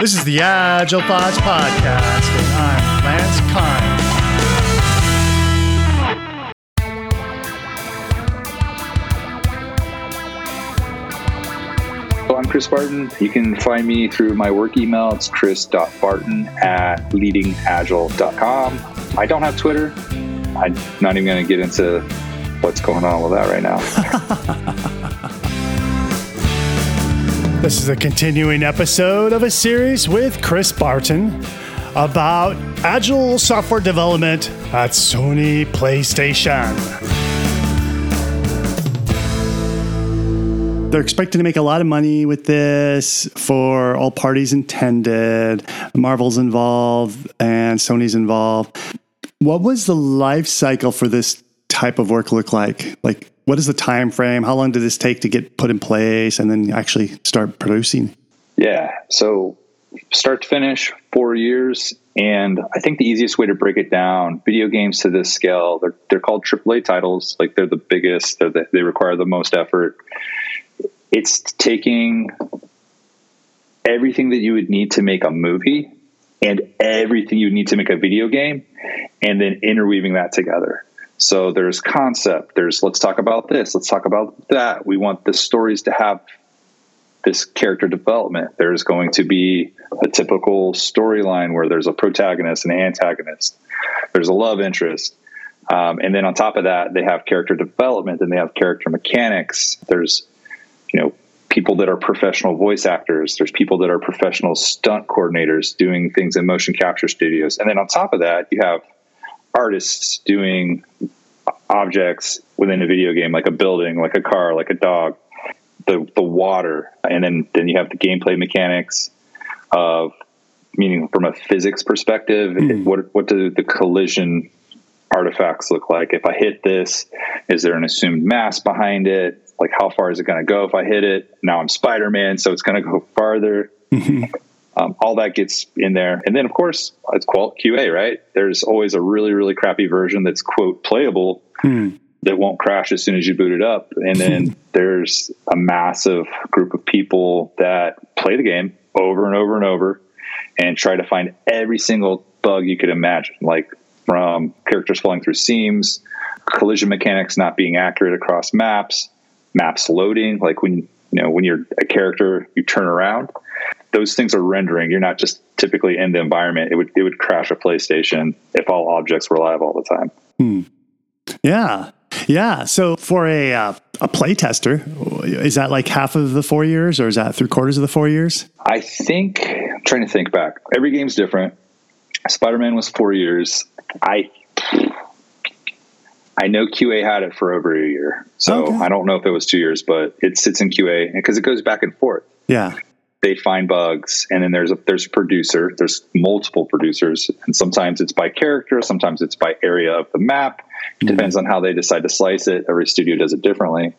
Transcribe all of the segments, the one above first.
This is the Agile Thoughts Podcast, and I'm Lance Kind. I'm Chris Barton. You can find me through my work email. It's chris.barton at leadingagile.com. I don't have Twitter. I'm not even going to get into what's going on with that right now. This is a continuing episode of a series with Chris Barton about agile software development at Sony PlayStation. They're expecting to make a lot of money with this for all parties intended. Marvel's involved and Sony's involved. What was the life cycle for this type of work look like? Like what is the time frame? How long did this take to get put in place and then actually start producing? Yeah. So start to finish, four years. And I think the easiest way to break it down, video games to this scale, they're, they're called AAA titles. Like they're the biggest, they're the, they require the most effort. It's taking everything that you would need to make a movie and everything you need to make a video game and then interweaving that together. So there's concept, there's let's talk about this, let's talk about that. We want the stories to have this character development. There's going to be a typical storyline where there's a protagonist and an antagonist. There's a love interest. Um, and then on top of that, they have character development and they have character mechanics. There's, you know, people that are professional voice actors. There's people that are professional stunt coordinators doing things in motion capture studios. And then on top of that, you have artists doing objects within a video game, like a building, like a car, like a dog, the the water, and then then you have the gameplay mechanics of meaning from a physics perspective, mm. what what do the collision artifacts look like? If I hit this, is there an assumed mass behind it? Like how far is it going to go if I hit it? Now I'm Spider Man, so it's going to go farther. Mm-hmm. Um, all that gets in there. And then, of course, it's QA, right? There's always a really, really crappy version that's, quote, playable hmm. that won't crash as soon as you boot it up. And then there's a massive group of people that play the game over and over and over and try to find every single bug you could imagine, like from characters falling through seams, collision mechanics not being accurate across maps, maps loading, like when you know when you're a character you turn around those things are rendering. You're not just typically in the environment. It would it would crash a PlayStation if all objects were live all the time. Hmm. Yeah, yeah. So for a uh, a play tester, is that like half of the four years, or is that three quarters of the four years? I think. I'm trying to think back. Every game's different. Spider Man was four years. I I know QA had it for over a year, so okay. I don't know if it was two years, but it sits in QA because it goes back and forth. Yeah they find bugs and then there's a there's a producer there's multiple producers and sometimes it's by character sometimes it's by area of the map it mm-hmm. depends on how they decide to slice it every studio does it differently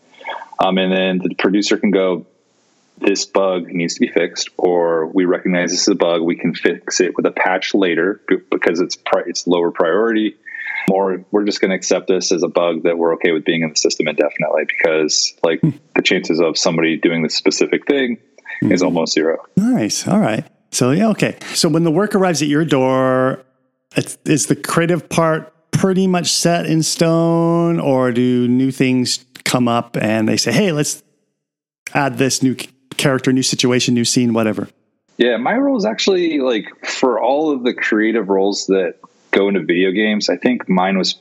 um, and then the producer can go this bug needs to be fixed or we recognize this is a bug we can fix it with a patch later because it's pri- it's lower priority or we're just going to accept this as a bug that we're okay with being in the system indefinitely because like hmm. the chances of somebody doing this specific thing mm-hmm. is almost zero. Nice. All right. So yeah, okay. So when the work arrives at your door, is the creative part pretty much set in stone, or do new things come up and they say, "Hey, let's add this new character, new situation, new scene, whatever"? Yeah, my role is actually like for all of the creative roles that go into video games. I think mine was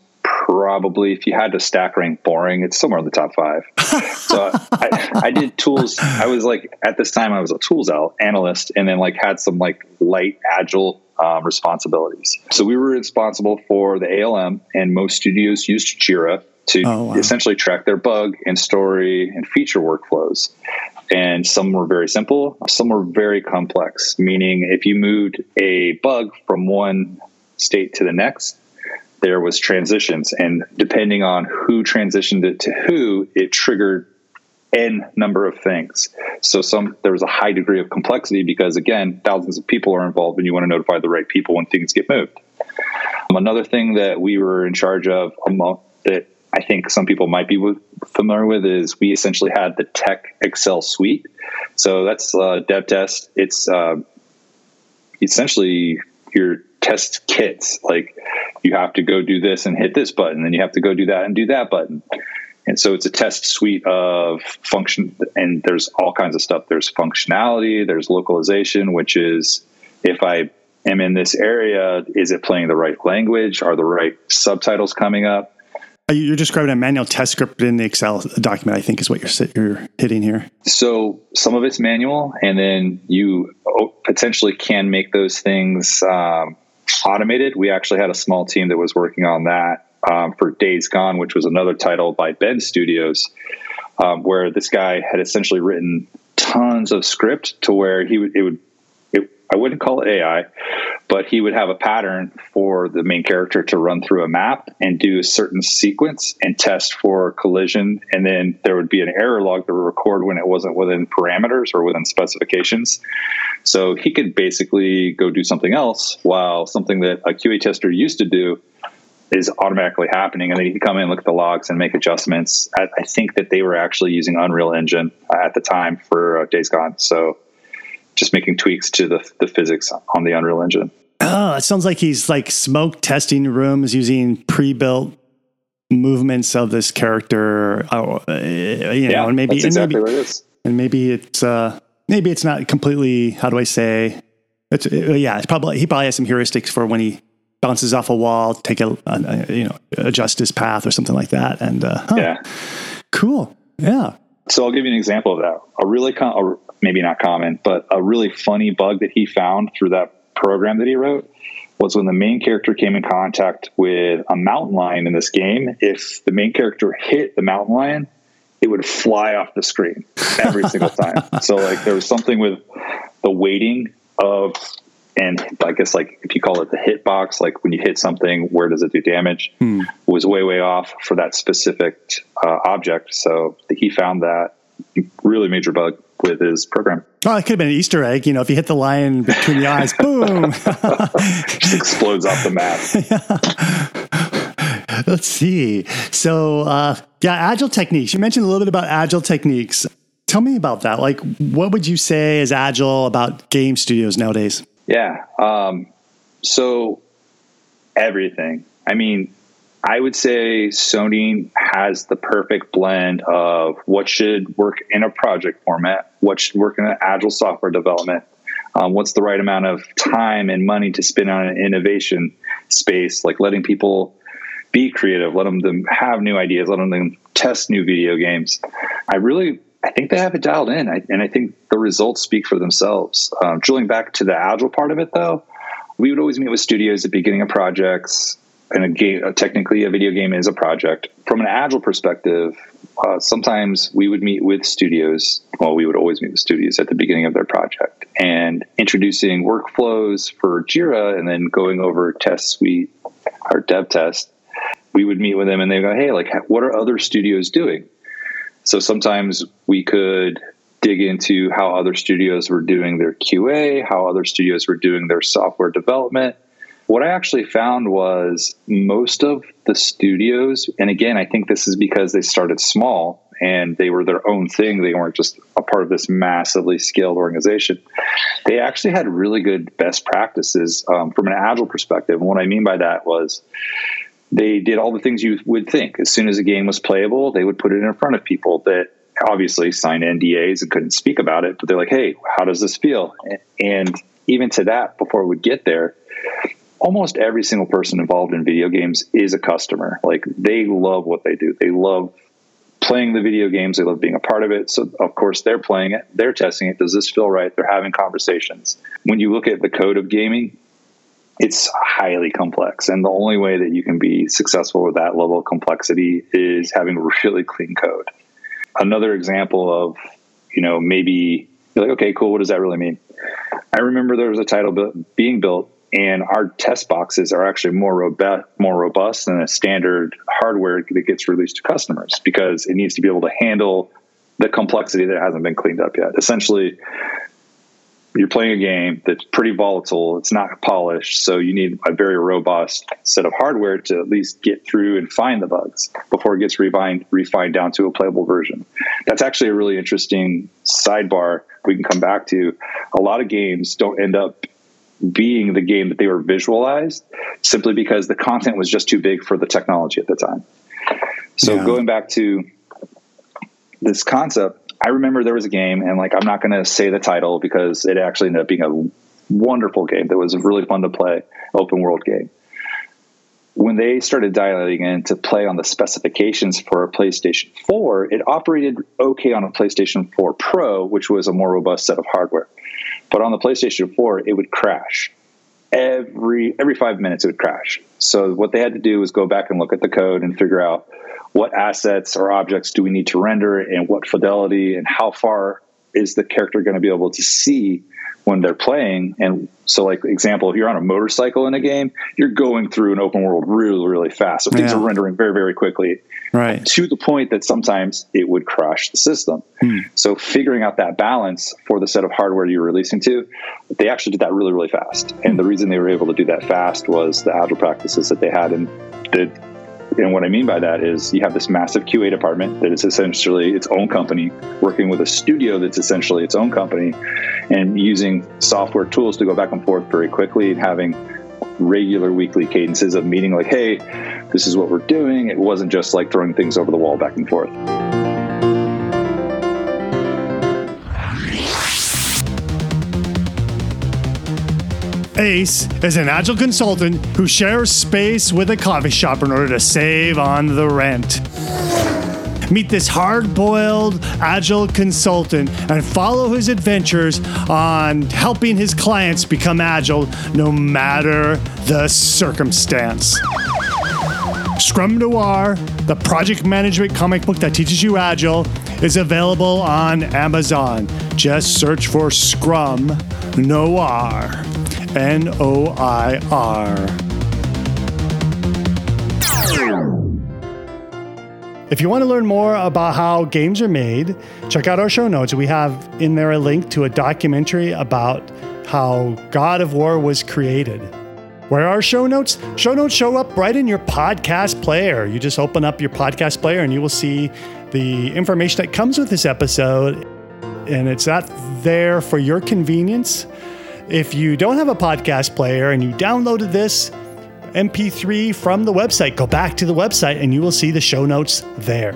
probably if you had to stack rank boring, it's somewhere in the top five. so I, I, did tools. I was like at this time I was a tools analyst, and then like had some like light agile um, responsibilities. So we were responsible for the ALM, and most studios used Jira to oh, wow. essentially track their bug and story and feature workflows. And some were very simple, some were very complex. Meaning, if you moved a bug from one state to the next, there was transitions. And depending on who transitioned it to who it triggered n number of things. So some there was a high degree of complexity because again thousands of people are involved and you want to notify the right people when things get moved. Um, another thing that we were in charge of among, that i think some people might be familiar with is we essentially had the TechExcel suite. So that's uh, DevTest. It's uh, essentially your test kits. Like you have to go do this and hit this button, and you have to go do that and do that button. And so it's a test suite of function, and there's all kinds of stuff. There's functionality, there's localization, which is if I am in this area, is it playing the right language? Are the right subtitles coming up? You're describing a manual test script in the Excel document, I think, is what you're you're hitting here. So some of it's manual, and then you potentially can make those things um, automated. We actually had a small team that was working on that um, for Days Gone, which was another title by Bend Studios, um, where this guy had essentially written tons of script to where he would it would it, I wouldn't call it AI, but he would have a pattern for the main character to run through a map and do a certain sequence and test for collision. And then there would be an error log would record when it wasn't within parameters or within specifications. So he could basically go do something else while something that a QA tester used to do is automatically happening. And then he could come in, look at the logs, and make adjustments. I, I think that they were actually using Unreal Engine at the time for uh, Days Gone. So just making tweaks to the, the physics on the Unreal Engine. Oh, it sounds like he's like smoke testing rooms using pre-built movements of this character. Oh, uh, you yeah, know, and maybe, exactly and maybe, and maybe it's uh, maybe it's not completely. How do I say? It's uh, yeah. It's probably he probably has some heuristics for when he bounces off a wall, take a, a you know adjust his path or something like that. And uh, huh. yeah, cool. Yeah. So I'll give you an example of that. A really com- maybe not common, but a really funny bug that he found through that program that he wrote was when the main character came in contact with a mountain lion in this game. If the main character hit the mountain lion, it would fly off the screen every single time. So like there was something with the weighting of and I guess like if you call it the hit box, like when you hit something, where does it do damage? Hmm. Was way way off for that specific uh, object. So he found that really major bug with his program. Oh, it could have been an Easter egg. You know, if you hit the lion between the eyes, boom, just explodes off the map. Yeah. Let's see. So, uh, yeah, agile techniques. You mentioned a little bit about agile techniques. Tell me about that. Like, what would you say is agile about game studios nowadays? Yeah. Um, so, everything. I mean, I would say Sony has the perfect blend of what should work in a project format, what should work in an agile software development, um, what's the right amount of time and money to spend on an innovation space, like letting people be creative, let them, them have new ideas, let them test new video games. I really, I think they have it dialed in, I, and I think the results speak for themselves. Um, drilling back to the agile part of it, though, we would always meet with studios at the beginning of projects and a game, uh, technically a video game is a project. From an agile perspective, uh, sometimes we would meet with studios. Well, we would always meet with studios at the beginning of their project and introducing workflows for Jira, and then going over test suite or DevTest. We would meet with them, and they go, "Hey, like, what are other studios doing?" So sometimes we could dig into how other studios were doing their QA, how other studios were doing their software development what I actually found was most of the studios, and again, I think this is because they started small and they were their own thing. They weren't just a part of this massively scaled organization. They actually had really good best practices um, from an agile perspective. And what I mean by that was they did all the things you would think. As soon as a game was playable, they would put it in front of people that obviously signed NDAs and couldn't speak about it, but they're like, hey, how does this feel? And even to that, before we get there, almost every single person involved in video games is a customer. Like they love what they do. They love playing the video games. They love being a part of it. So of course they're playing it. They're testing it. Does this feel right? They're having conversations. When you look at the code of gaming, it's highly complex. And the only way that you can be successful with that level of complexity is having really clean code. Another example of, you know, maybe you're like, okay, cool. What does that really mean? I remember there was a title being built and our test boxes are actually more robust, more robust than a standard hardware that gets released to customers because it needs to be able to handle the complexity that hasn't been cleaned up yet. Essentially, you're playing a game that's pretty volatile. It's not polished, so you need a very robust set of hardware to at least get through and find the bugs before it gets refined refined down to a playable version. That's actually a really interesting sidebar we can come back to. A lot of games don't end up being the game that they were visualized simply because the content was just too big for the technology at the time. So yeah. going back to this concept, I remember there was a game, and like I'm not going to say the title because it actually ended up being a wonderful game that was really fun to play, open world game. When they started dialing in to play on the specifications for a PlayStation 4, it operated okay on a PlayStation 4 Pro, which was a more robust set of hardware. But on the PlayStation 4, it would crash. Every every 5 minutes it would crash. So what they had to do was go back and look at the code and figure out what assets or objects do we need to render and what fidelity and how far is the character going to be able to see when they're playing and so like example if you're on a motorcycle in a game you're going through an open world really really fast so things yeah. are rendering very very quickly right. To the point that sometimes it would crash the system. Hmm. so figuring out that balance for the set of hardware you're releasing to they actually did that really really fast. And the reason they were able to do that fast was the agile practices that they had. And the and what I mean by that is you have this massive QA department that is essentially its own company, working with a studio that's essentially its own company, and using software tools to go back and forth very quickly and having regular weekly cadences of meeting like, hey, this is what we're doing. It wasn't just like throwing things over the wall back and forth. Ace is an agile consultant who shares space with a coffee shop in order to save on the rent. Meet this hard boiled agile consultant and follow his adventures on helping his clients become agile no matter the circumstance. Scrum Noir, the project management comic book that teaches you agile, is available on Amazon. Just search for Scrum Noir. N O I R. If you want to learn more about how games are made, check out our show notes. We have in there a link to a documentary about how God of War was created. Where are show notes? Show notes show up right in your podcast player. You just open up your podcast player and you will see the information that comes with this episode. And it's not there for your convenience. If you don't have a podcast player and you downloaded this MP3 from the website, go back to the website and you will see the show notes there.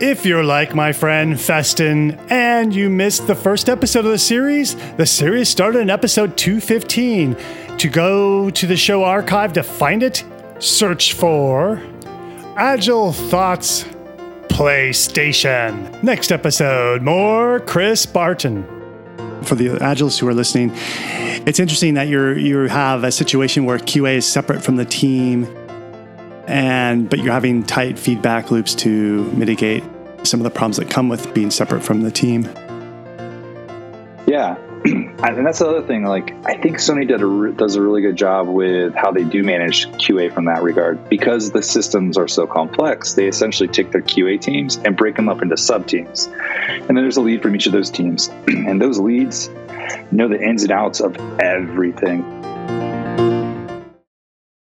If you're like my friend Festin and you missed the first episode of the series, the series started in episode 215. To go to the show archive to find it, search for Agile Thoughts PlayStation. Next episode, more Chris Barton for the Agilists who are listening, it's interesting that you're you have a situation where QA is separate from the team, and but you're having tight feedback loops to mitigate some of the problems that come with being separate from the team. Yeah, and that's the other thing. Like, I think Sony did a, does a really good job with how they do manage QA from that regard because the systems are so complex. They essentially take their QA teams and break them up into sub teams, and then there's a lead from each of those teams, and those leads know the ins and outs of everything.